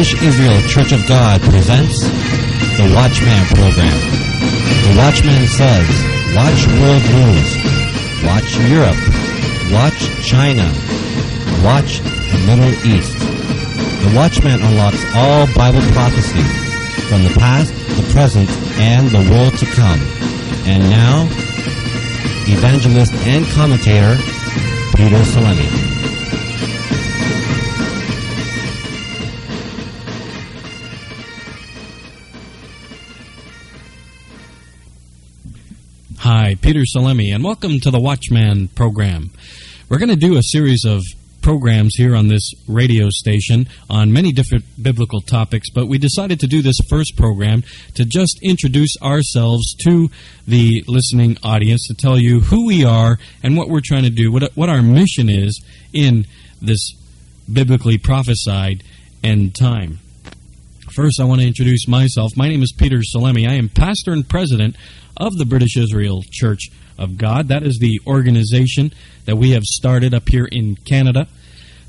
British Israel Church of God presents the Watchman program. The Watchman says, watch world news, watch Europe, watch China, watch the Middle East. The Watchman unlocks all Bible prophecy from the past, the present, and the world to come. And now, evangelist and commentator Peter Salemi. Hi, Peter Salemi, and welcome to the Watchman program. We're going to do a series of programs here on this radio station on many different biblical topics, but we decided to do this first program to just introduce ourselves to the listening audience, to tell you who we are and what we're trying to do, what, what our mission is in this biblically prophesied end time. First, I want to introduce myself. My name is Peter Salemi. I am pastor and president of the British Israel Church of God. That is the organization that we have started up here in Canada,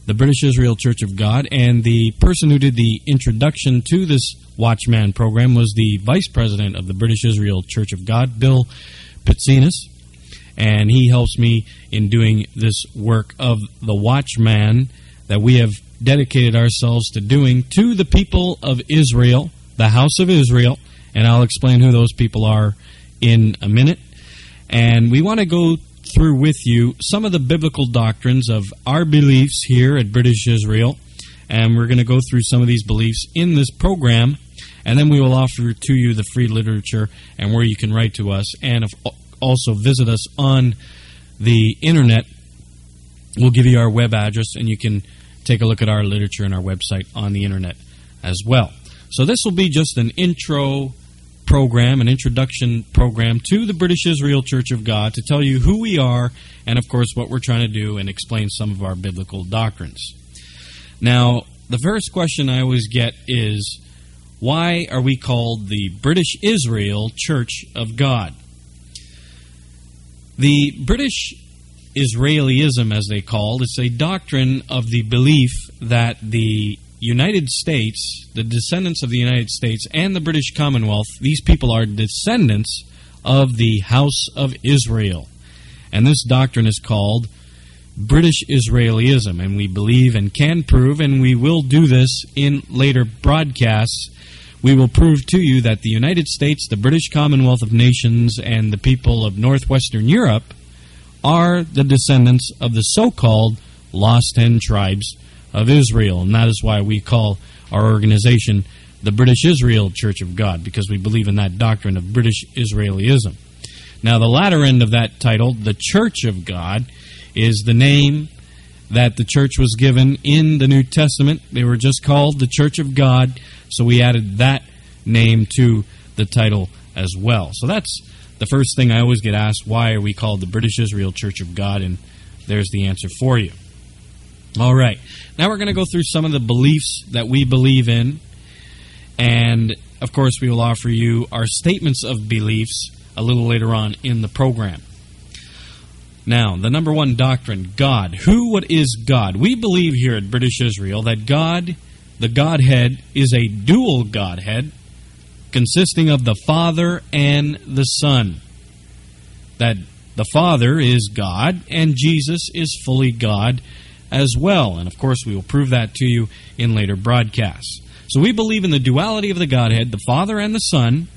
the British Israel Church of God. And the person who did the introduction to this Watchman program was the vice president of the British Israel Church of God, Bill Pitzinus. And he helps me in doing this work of the Watchman that we have dedicated ourselves to doing to the people of Israel, the house of Israel. And I'll explain who those people are in a minute. And we want to go through with you some of the biblical doctrines of our beliefs here at British Israel. And we're going to go through some of these beliefs in this program. And then we will offer to you the free literature and where you can write to us. And also visit us on the internet. We'll give you our web address and you can take a look at our literature and our website on the internet as well. So this will be just an intro program, an introduction program to the British Israel Church of God to tell you who we are and, of course, what we're trying to do and explain some of our biblical doctrines. Now, the first question I always get is why are we called the British Israel Church of God? The British Israelism, as they call, it, is a doctrine of the belief that the United States, the descendants of the United States and the British Commonwealth, these people are descendants of the House of Israel. And this doctrine is called British Israelism. And we believe and can prove, and we will do this in later broadcasts. We will prove to you that the United States, the British Commonwealth of Nations, and the people of northwestern Europe are the descendants of the so called lost ten tribes of Israel. And that is why we call our organization the British Israel Church of God, because we believe in that doctrine of British Israelism. Now, the latter end of that title, the Church of God, is the name that the church was given in the New Testament. They were just called the Church of God, so we added that name to the title as well. So that's the first thing I always get asked why are we called the British Israel Church of God? And there's the answer for you. All right. Now we're going to go through some of the beliefs that we believe in. And, of course, we will offer you our statements of beliefs a little later on in the program. Now, the number one doctrine God. Who, what is God? We believe here at British Israel that God, the Godhead, is a dual Godhead consisting of the Father and the Son. That the Father is God and Jesus is fully God as well. And of course, we will prove that to you in later broadcasts. So we believe in the duality of the Godhead, the Father and the Son,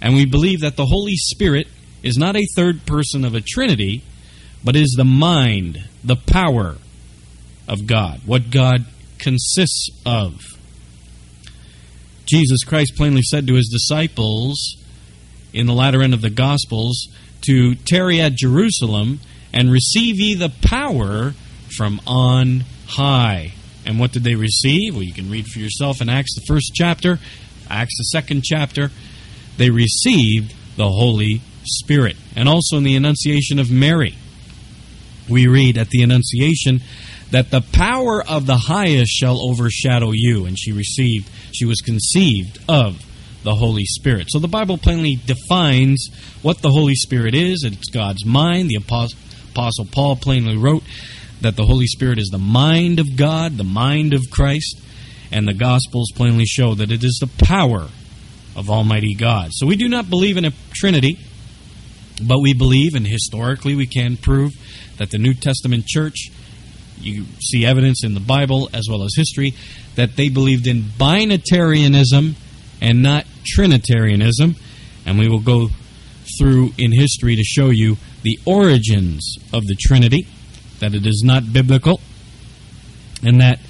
and we believe that the Holy Spirit is not a third person of a Trinity, but is the mind, the power of God, what God consists of. Jesus Christ plainly said to his disciples in the latter end of the Gospels to tarry at Jerusalem and receive ye the power from on high. And what did they receive? Well, you can read for yourself in Acts, the first chapter, Acts, the second chapter. They received the Holy Spirit. And also in the Annunciation of Mary, we read at the Annunciation that the power of the highest shall overshadow you. And she received, she was conceived of the Holy Spirit. So the Bible plainly defines what the Holy Spirit is. It's God's mind. The Apostle, Paul plainly wrote that the Holy Spirit is the mind of God, the mind of Christ. and the Gospels plainly show that it is the power of Almighty God. So we do not believe in a Trinity, but we believe, and historically we can prove, that the New Testament church, you see evidence in the Bible as well as history, that they believed in binitarianism and not Trinitarianism. And we will go through in history to show you the origins of the Trinity, that it is not biblical, and that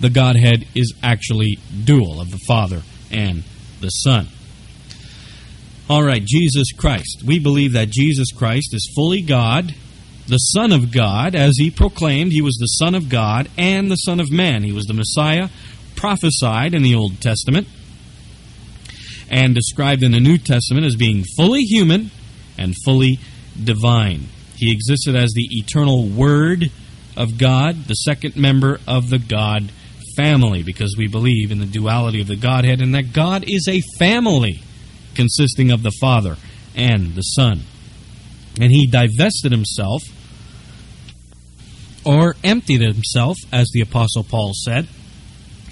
the Godhead is actually dual of the Father and the Son. All right, Jesus Christ. We believe that Jesus Christ is fully God, the Son of God, as he proclaimed, he was the Son of God and the Son of Man. He was the Messiah prophesied in the Old Testament and described in the New Testament as being fully human and fully divine. He existed as the eternal Word of God, the second member of the God family, because we believe in the duality of the Godhead and that God is a family consisting of the Father and the Son. And he divested himself or emptied himself, as the Apostle Paul said,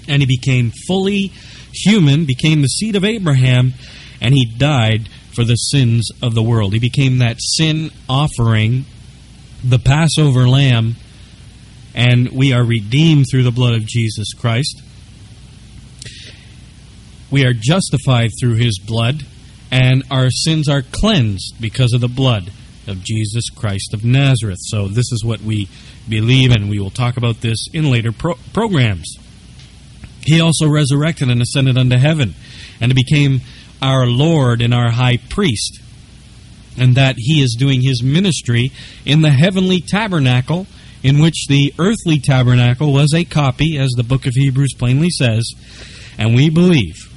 and he became fully human, became the seed of Abraham, and he died for the sins of the world. He became that sin offering, the Passover lamb, and we are redeemed through the blood of Jesus Christ. We are justified through his blood, and our sins are cleansed because of the blood of Jesus Christ of Nazareth. So, this is what we believe, and we will talk about this in later pro- programs. He also resurrected and ascended unto heaven, and became our Lord and our high priest, and that he is doing his ministry in the heavenly tabernacle, in which the earthly tabernacle was a copy, as the book of Hebrews plainly says, and we believe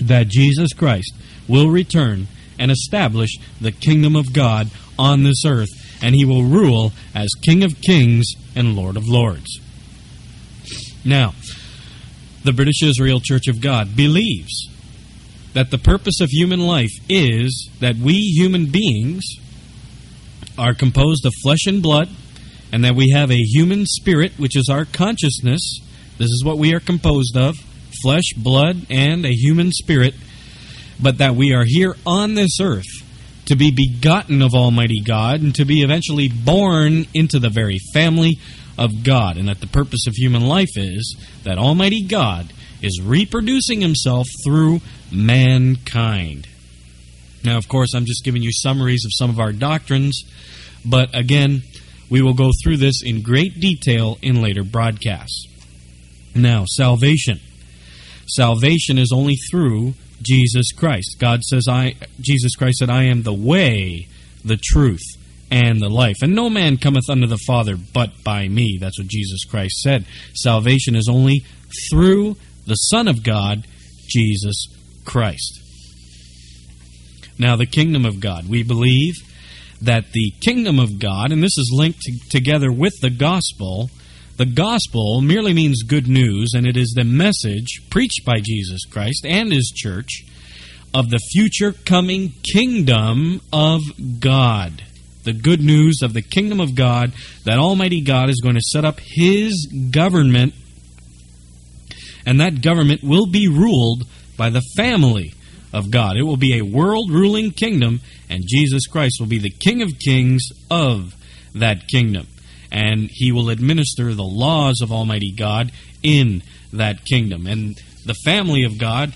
that Jesus Christ will return and establish the kingdom of God on this earth, and he will rule as King of kings and Lord of lords. Now, the British Israel Church of God believes that the purpose of human life is that we human beings are composed of flesh and blood, and that we have a human spirit, which is our consciousness. This is what we are composed of flesh, blood, and a human spirit. But that we are here on this earth to be begotten of Almighty God and to be eventually born into the very family of God, and that the purpose of human life is that Almighty God is reproducing himself through mankind. Now, of course, I'm just giving you summaries of some of our doctrines, but again, we will go through this in great detail in later broadcasts. Now, salvation. Salvation is only through Jesus Christ. God says, I Jesus Christ said, I am the way, the truth, and the life. And no man cometh unto the Father but by me. That's what Jesus Christ said. Salvation is only through the Son of God, Jesus Christ. Now, the kingdom of God. We believe that the kingdom of God, and this is linked to, together with the gospel, the gospel merely means good news, and it is the message preached by Jesus Christ and his church of the future coming kingdom of God the good news of the kingdom of God, that Almighty God is going to set up His government, and that government will be ruled by the family of God. It will be a world ruling kingdom, and Jesus Christ will be the King of kings of that kingdom. And He will administer the laws of Almighty God in that kingdom. And the family of God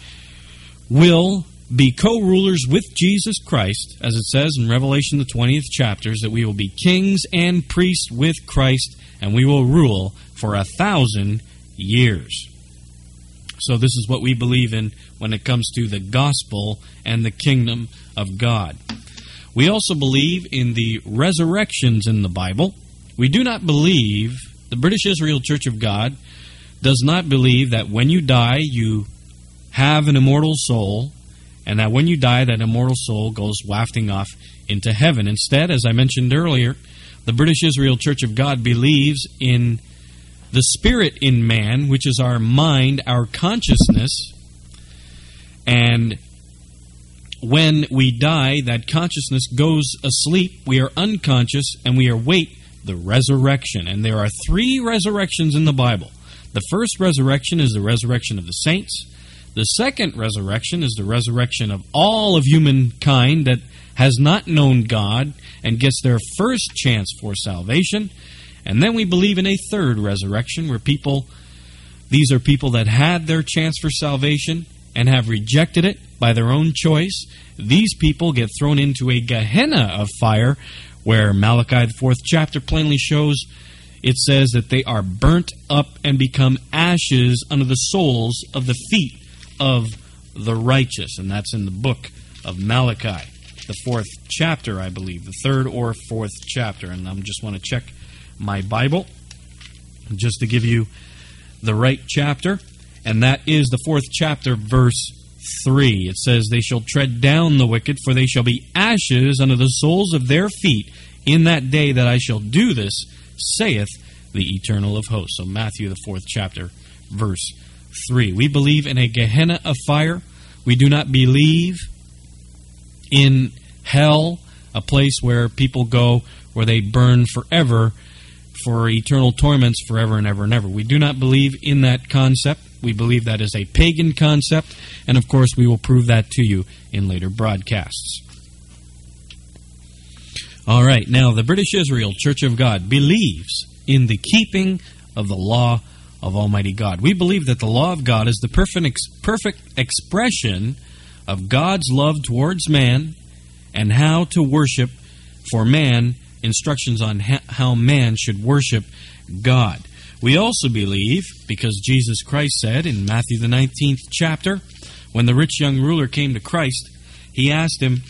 will be co rulers with Jesus Christ, as it says in Revelation, the 20th chapters, that we will be kings and priests with Christ, and we will rule for a thousand years. So, this is what we believe in when it comes to the gospel and the kingdom of God. We also believe in the resurrections in the Bible. We do not believe, the British Israel Church of God does not believe that when you die, you have an immortal soul and that when you die, that immortal soul goes wafting off into heaven. Instead, as I mentioned earlier, the British Israel Church of God believes in the spirit in man, which is our mind, our consciousness, and when we die, that consciousness goes asleep. We are unconscious and we await the resurrection. And there are three resurrections in the Bible The first resurrection is the resurrection of the saints. The second resurrection is the resurrection of all of humankind that has not known God and gets their first chance for salvation. And then we believe in a third resurrection where people, these are people that had their chance for salvation and have rejected it by their own choice. These people get thrown into a Gehenna of fire where Malachi, the fourth chapter, plainly shows it says that they are burnt up and become ashes under the soles of the feet of the righteous. And that's in the book of Malachi, the fourth chapter, I believe, the third or fourth chapter. And I just want to check my Bible just to give you the right chapter. And that is the fourth chapter, verse 3. It says, They shall tread down the wicked, for they shall be ashes under the soles of their feet in that day that I shall do this, saith the Eternal of hosts. So, Matthew, the fourth chapter, verse 3. We believe in a Gehenna of fire. We do not believe in hell, a place where people go where they burn forever for eternal torments forever and ever and ever. We do not believe in that concept. We believe that is a pagan concept, and of course, we will prove that to you in later broadcasts. All right, now the British Israel Church of God believes in the keeping of the law of Almighty God. We believe that the law of God is the perfect, perfect expression of God's love towards man and how to worship for man, instructions on how man should worship God. We also believe, because Jesus Christ said in Matthew the 19th chapter, when the rich young ruler came to Christ, he asked him,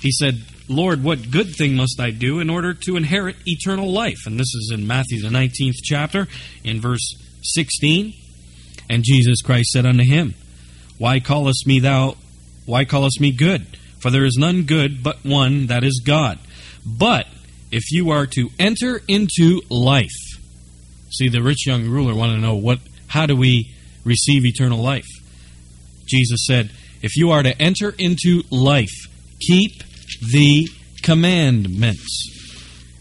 he said, Lord, what good thing must I do in order to inherit eternal life? And this is in Matthew the 19th chapter, in verse 16. And Jesus Christ said unto him, Why callest me thou, why callest me good? For there is none good but one, that is God. But if you are to enter into life, see, the rich young ruler wanted to know what, how do we receive eternal life? Jesus said, If you are to enter into life, keep the commandments.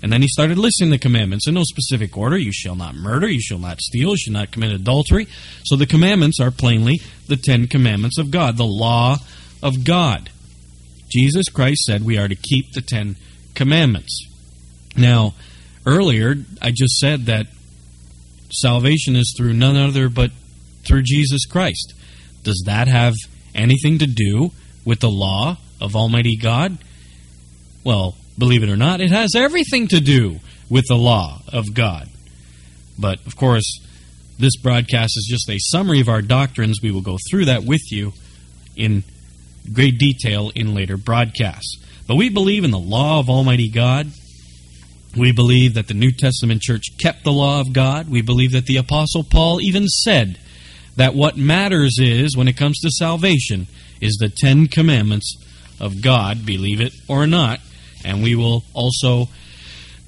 And then he started listing the commandments in no specific order. You shall not murder, you shall not steal, you shall not commit adultery. So the commandments are plainly the Ten Commandments of God, the law of God. Jesus Christ said we are to keep the Ten Commandments. Now, earlier, I just said that salvation is through none other but through Jesus Christ. Does that have anything to do with the law of Almighty God? Well, believe it or not, it has everything to do with the law of God. But, of course, this broadcast is just a summary of our doctrines. We will go through that with you in great detail in later broadcasts. But we believe in the law of Almighty God. We believe that the New Testament church kept the law of God. We believe that the Apostle Paul even said that what matters is, when it comes to salvation, is the Ten Commandments of God, believe it or not. And we will also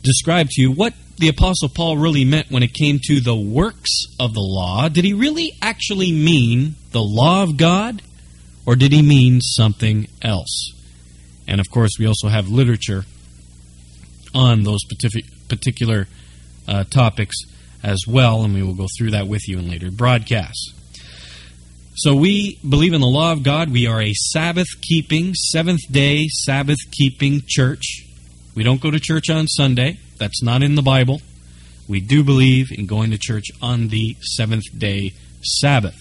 describe to you what the Apostle Paul really meant when it came to the works of the law. Did he really actually mean the law of God, or did he mean something else? And of course, we also have literature on those particular uh, topics as well, and we will go through that with you in later broadcasts. So we believe in the law of God. We are a Sabbath keeping, seventh day Sabbath keeping church. We don't go to church on Sunday. That's not in the Bible. We do believe in going to church on the seventh day Sabbath.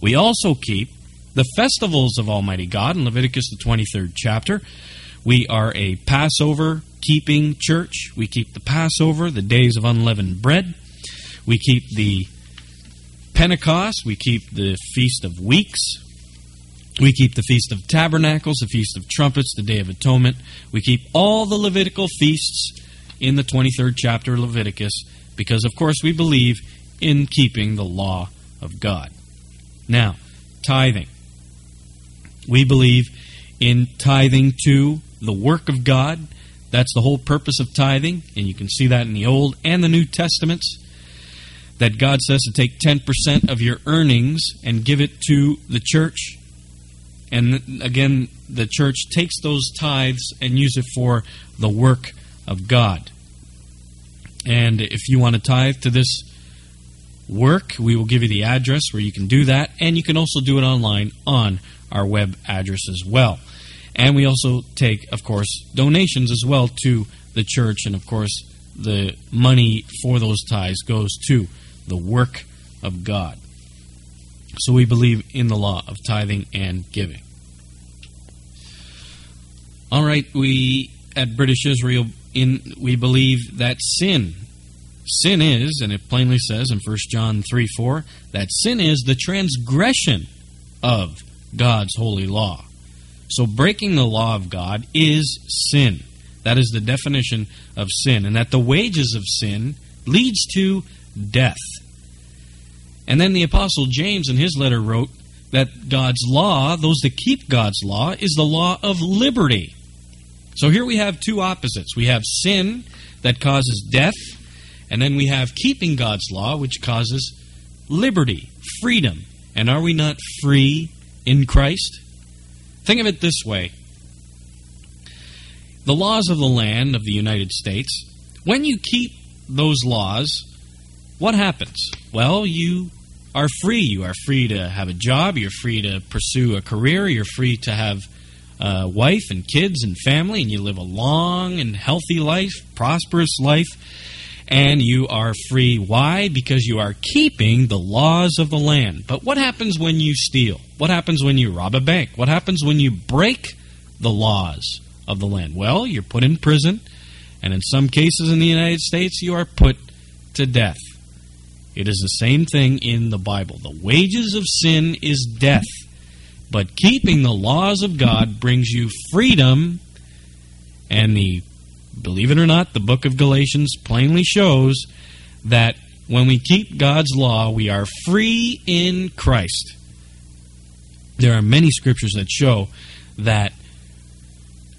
We also keep the festivals of Almighty God in Leviticus, the 23rd chapter. We are a Passover keeping church. We keep the Passover, the days of unleavened bread. We keep the Pentecost, we keep the Feast of Weeks. We keep the Feast of Tabernacles, the Feast of Trumpets, the Day of Atonement. We keep all the Levitical feasts in the 23rd chapter of Leviticus because, of course, we believe in keeping the law of God. Now, tithing. We believe in tithing to the work of God. That's the whole purpose of tithing, and you can see that in the Old and the New Testaments that God says to take 10% of your earnings and give it to the church. And again, the church takes those tithes and use it for the work of God. And if you want to tithe to this work. We will give you the address where you can do that, and you can also do it online on our web address as well. And we also take, of course, donations as well to the church, and of course, the money for those tithes goes to the work of God. So we believe in the law of tithing and giving. All right, we at British Israel in we believe that sin sin is, and it plainly says in 1 John 3 4, that sin is the transgression of God's holy law. So breaking the law of God is sin. That is the definition of sin, and that the wages of sin leads to death. And then the Apostle James in his letter wrote that God's law, those that keep God's law, is the law of liberty. So here we have two opposites. We have sin that causes death, and then we have keeping God's law, which causes liberty, freedom. And are we not free in Christ? Think of it this way the laws of the land of the United States, when you keep those laws, what happens? Well, you are free. You are free to have a job. You're free to pursue a career. You're free to have a wife and kids and family, and you live a long and healthy life, prosperous life, and you are free. Why? Because you are keeping the laws of the land. But what happens when you steal? What happens when you rob a bank? What happens when you break the laws? of the land? Well, you're put in prison, and in some cases in the United States, you are put to death. It is the same thing in the Bible. The wages of sin is death, but keeping the laws of God brings you freedom, and the believe it or not, the book of Galatians plainly shows that when we keep God's law, we are free in Christ. There are many scriptures that show that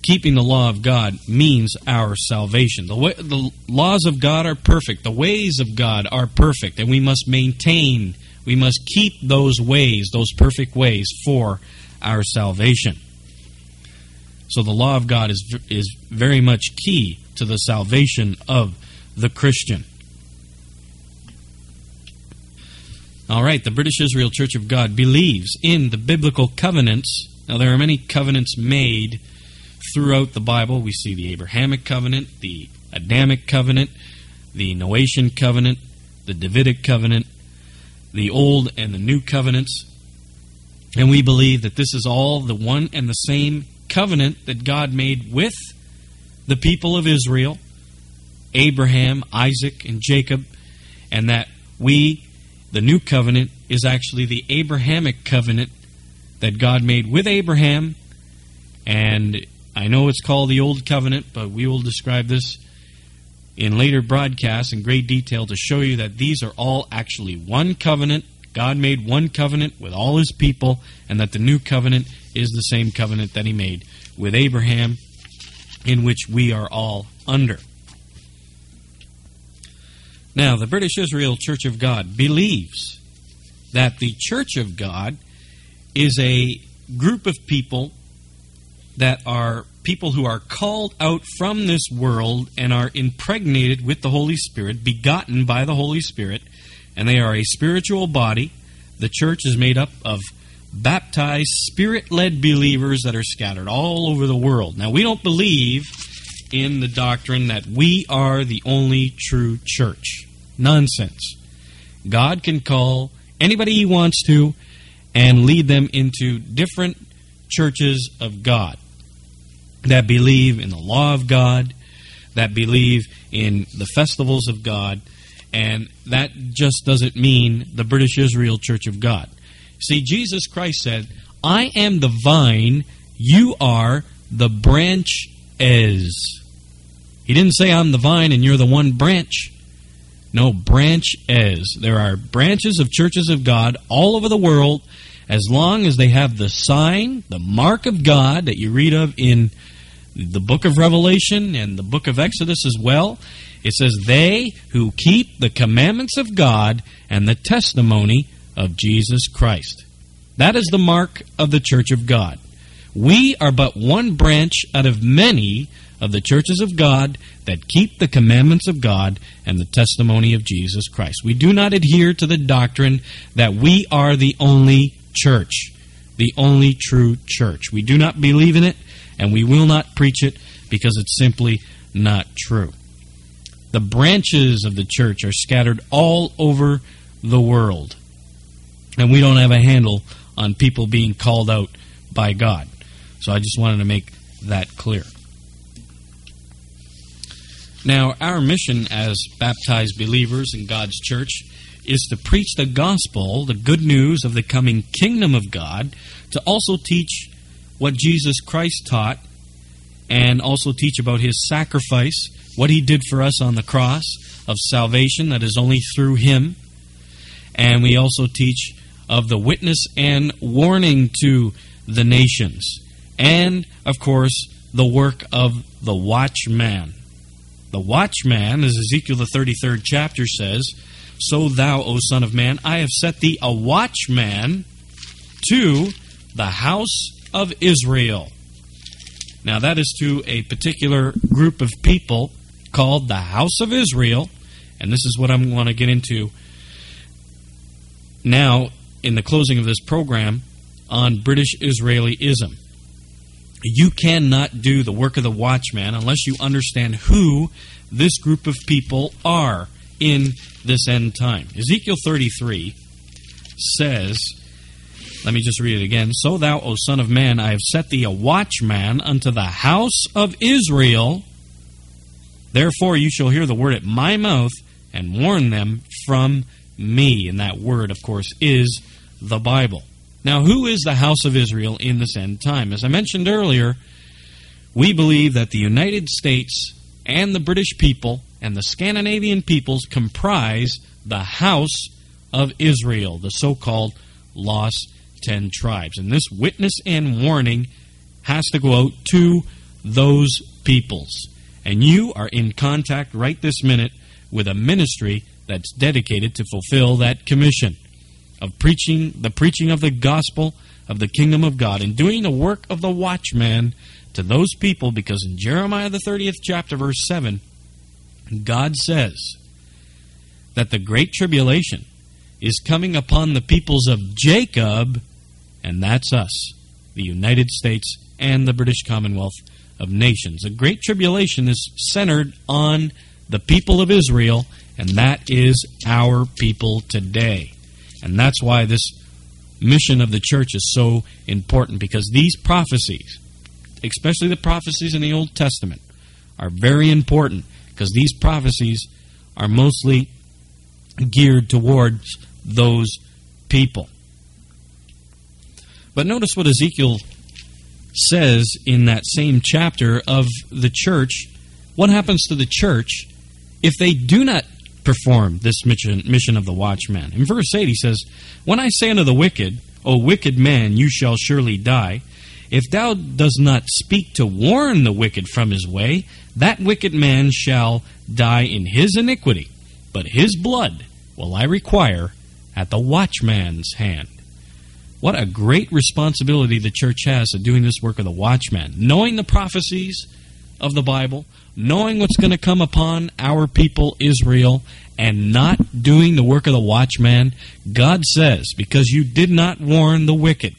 keeping the law of God means our salvation. The, way, the laws of God are perfect. The ways of God are perfect, and we must maintain, we must keep those ways, those perfect ways, for our salvation. So the law of God is, is very much key to the salvation of the Christian. All right, the British Israel Church of God believes in the biblical covenants. Now, there are many covenants made throughout the Bible. We see the Abrahamic covenant, the Adamic covenant, the Noachian covenant, the Davidic covenant, the Old and the New covenants. And we believe that this is all the one and the same covenant that God made with the people of Israel, Abraham, Isaac, and Jacob, and that we, the new covenant, is actually the Abrahamic covenant that God made with Abraham and I know it's called the Old Covenant, but we will describe this in later broadcasts in great detail to show you that these are all actually one covenant. God made one covenant with all his people, and that the new covenant is the same covenant that he made with Abraham, in which we are all under. Now, the British Israel Church of God believes that the Church of God is a group of people that are people who are called out from this world and are impregnated with the Holy Spirit, begotten by the Holy Spirit, and they are a spiritual body. The church is made up of baptized, spirit led believers that are scattered all over the world. Now, we don't believe in the doctrine that we are the only true church. Nonsense. God can call anybody He wants to and lead them into different churches of God that believe in the law of God, that believe in the festivals of God, and that just doesn't mean the British Israel Church of God. See, Jesus Christ said, I am the vine, you are the branch." branches. He didn't say, I'm the vine and you're the one branch. No, branch is. There are branches of churches of God all over the world as long as they have the sign, the mark of God that you read of in the book of Revelation and the book of Exodus as well. It says, They who keep the commandments of God and the testimony of Jesus Christ. That is the mark of the church of God. We are but one branch out of many of the churches of God that keep the commandments of God and the testimony of Jesus Christ. We do not adhere to the doctrine that we are the only church, the only true church. We do not believe in it, and we will not preach it because it's simply not true. The branches of the church are scattered all over the world, and we don't have a handle on people being called out by God. So I just wanted to make that clear. Now, our mission as baptized believers in God's church is to preach the gospel, the good news of the coming kingdom of God, to also teach what Jesus Christ taught, and also teach about his sacrifice, what he did for us on the cross of salvation that is only through him. And we also teach of the witness and warning to the nations. And, of course, the work of the watchman. The watchman, as Ezekiel the 33rd chapter says, So thou, O Son of Man, I have set thee a watchman to the house of Israel. Now, that is to a particular group of people called the house of Israel, and this is what I'm going to get into now in the closing of this program on British Israelism. You cannot do the work of the watchman unless you understand who this group of people are in this end time. Ezekiel 33 says, let me just read it again. So thou, O Son of Man, I have set thee a watchman unto the house of Israel. Therefore you shall hear the word at my mouth and warn them from me. And that word, of course, is the Bible. Now, who is the house of Israel in this end time? As I mentioned earlier, we believe that the United States and the British people and the Scandinavian peoples comprise the house of Israel, the so called lost ten tribes. And this witness and warning has to go out to those peoples. And you are in contact right this minute with a ministry that's dedicated to fulfill that commission of preaching the preaching of the gospel of the kingdom of God and doing the work of the watchman to those people because in Jeremiah the 30th chapter verse 7 God says that the great tribulation is coming upon the peoples of Jacob and that's us the United States and the British Commonwealth of Nations. The great tribulation is centered on the people of Israel and that is our people today. And that's why this mission of the church is so important because these prophecies, especially the prophecies in the Old Testament, are very important because these prophecies are mostly geared towards those people. But notice what Ezekiel says in that same chapter of the church. What happens to the church if they do not perform this mission, mission of the watchman. In verse 8, he says, When I say unto the wicked, O wicked man, you shall surely die, if thou does not speak to warn the wicked from his way, that wicked man shall die in his iniquity, but his blood will I require at the watchman's hand. What a great responsibility the church has of doing this work of the watchman, knowing the prophecies of the Bible, knowing what's going to come upon our people Israel and not doing the work of the watchman, God says, because you did not warn the wicked,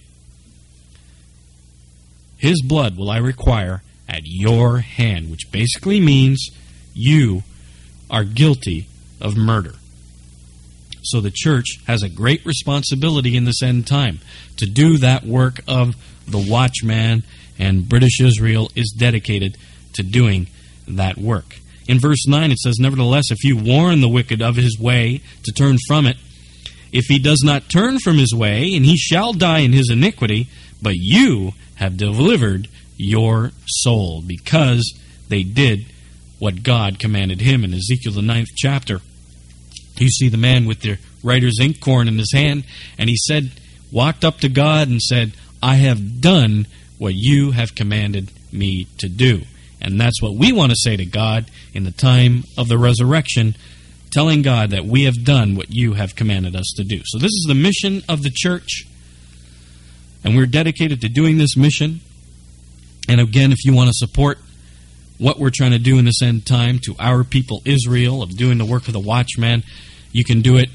his blood will I require at your hand, which basically means you are guilty of murder. So the church has a great responsibility in this end time to do that work of the watchman, and British Israel is dedicated to doing that work. In verse 9 it says, Nevertheless, if you warn the wicked of his way to turn from it, if he does not turn from his way, and he shall die in his iniquity, but you have delivered your soul, because they did what God commanded him in Ezekiel the ninth chapter. You see the man with the writer's inkhorn in his hand, and he said, walked up to God and said, I have done what you have commanded me to do. And that's what we want to say to God in the time of the resurrection, telling God that we have done what you have commanded us to do. So, this is the mission of the church, and we're dedicated to doing this mission And again, if you want to support what we're trying to do in this end time to our people Israel of doing the work of the watchman, you can do it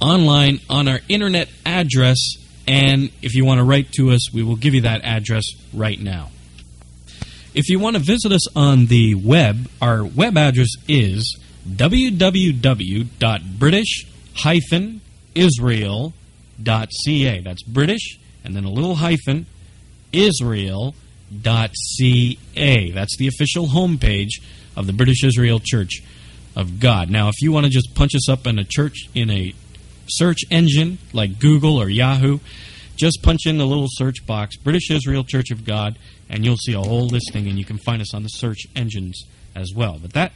online on our internet address. And if you want to write to us, we will give you that address right now. If you want to visit us on the web, our web address is www.british-israel.ca. That's British and then a little hyphen Israel.ca. That's the official homepage of the British Israel Church of God. Now, if you want to just punch us up in a church in a search engine like Google or Yahoo, just punch in the little search box British Israel Church of God and you'll see a whole listing and you can find us on the search engines as well. But that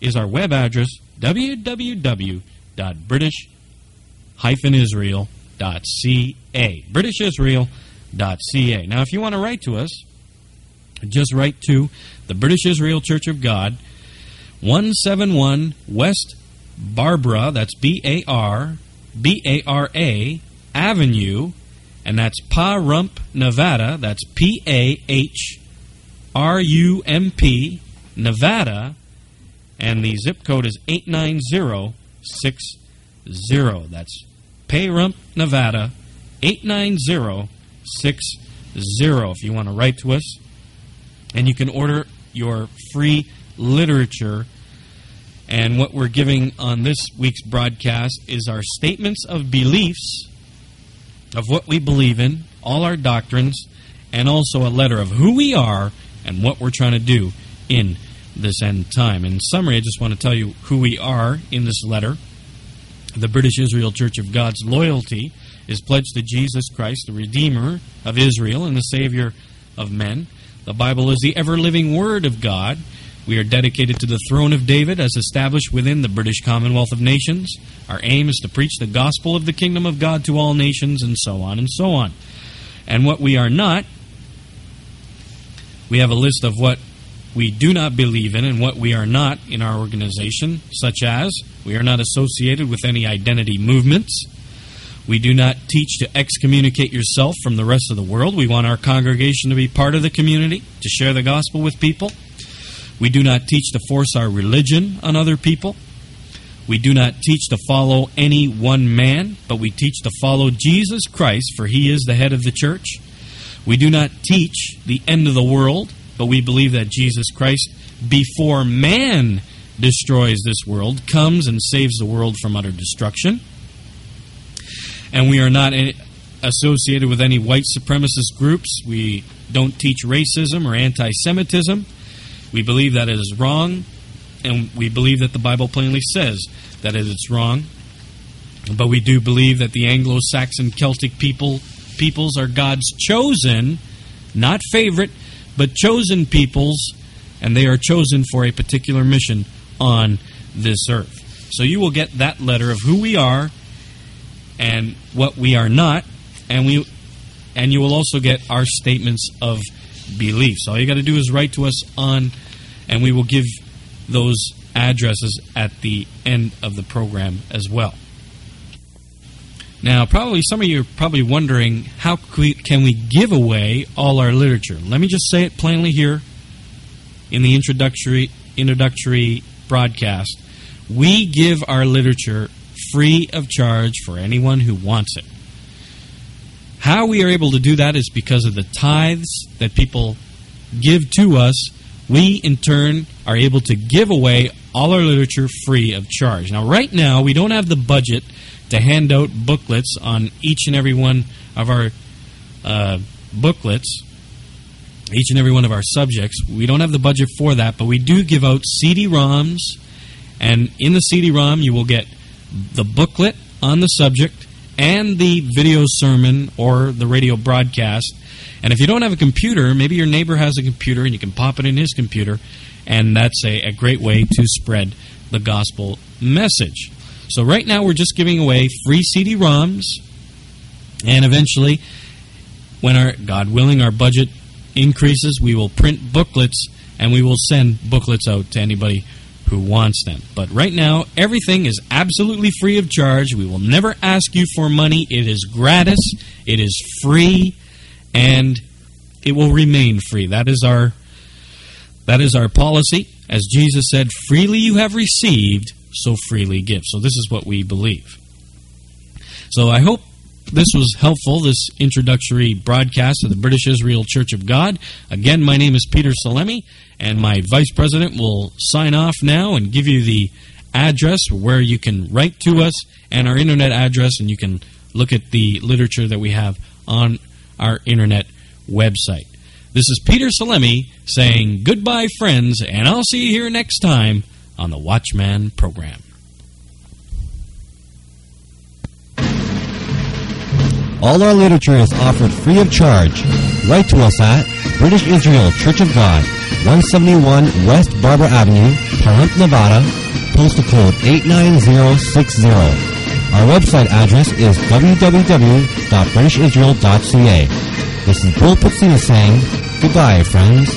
is our web address www.british-israel.ca. BritishIsrael.ca. Now, if you want to write to us, just write to the British Israel Church of God, 171 West Barbara, that's B A R B A R A Avenue, and that's Pahrump, Nevada. That's P A H R U M P, Nevada, and the zip code is 89060. That's Pahrump, Nevada, 89060 if you want to write to us. And you can order your free literature. And what we're giving on this week's broadcast is our statements of beliefs of what we believe in, all our doctrines, and also a letter of who we are and what we're trying to do in this end time. In summary, I just want to tell you who we are in this letter. The British Israel Church of God's loyalty is pledged to Jesus Christ, the Redeemer of Israel and the Savior of men. The Bible is the ever living Word of God. We are dedicated to the throne of David as established within the British Commonwealth of Nations. Our aim is to preach the gospel of the kingdom of God to all nations, and so on and so on. And what we are not, we have a list of what we do not believe in and what we are not in our organization, such as we are not associated with any identity movements. We do not teach to excommunicate yourself from the rest of the world. We want our congregation to be part of the community, to share the gospel with people. We do not teach to force our religion on other people. We do not teach to follow any one man, but we teach to follow Jesus Christ, for he is the head of the church. We do not teach the end of the world, but we believe that Jesus Christ, before man destroys this world, comes and saves the world from utter destruction. And we are not associated with any white supremacist groups. We don't teach racism or anti Semitism. We believe that it is wrong, and we believe that the Bible plainly says that it is wrong. But we do believe that the Anglo Saxon Celtic people peoples are God's chosen, not favorite, but chosen peoples, and they are chosen for a particular mission on this earth. So you will get that letter of who we are and what we are not, and we and you will also get our statements of beliefs. All you got to do is write to us on, and we will give those addresses at the end of the program as well. Now, probably some of you are probably wondering how can we give away all our literature? Let me just say it plainly here in the introductory introductory broadcast. We give our literature free of charge for anyone who wants it. How we are able to do that is because of the tithes that people give to us. We, in turn, are able to give away all our literature free of charge. Now, right now, we don't have the budget to hand out booklets on each and every one of our uh, booklets, each and every one of our subjects. We don't have the budget for that, but we do give out CD-ROMs, and in the CD-ROM you will get the booklet on the subject and the video sermon or the radio broadcast. And if you don't have a computer, maybe your neighbor has a computer and you can pop it in his computer, and that's a, a great way to spread the gospel message. So right now we're just giving away free CD-ROMs, and eventually, when our God willing, our budget increases, we will print booklets and we will send booklets out to anybody who wants them. But right now, everything is absolutely free of charge. We will never ask you for money. It is gratis. It is free, and it will remain free. That is our that is our policy. As Jesus said, freely you have received, so freely give. So this is what we believe. So I hope this was helpful, this introductory broadcast of the British Israel Church of God. Again, my name is Peter Salemi, and my vice president will sign off now and give you the address where you can write to us and our internet address, and you can look at the literature that we have on our internet website. This is Peter Salemi saying goodbye, friends, and I'll see you here next time on the Watchman program. All our literature is offered free of charge. Write to us at British Israel Church of God, 171 West Barber Avenue, Pahrump, Nevada, postal code 89060. Our website address is www.britishisrael.ca. This is Bill Putzina saying goodbye, friends.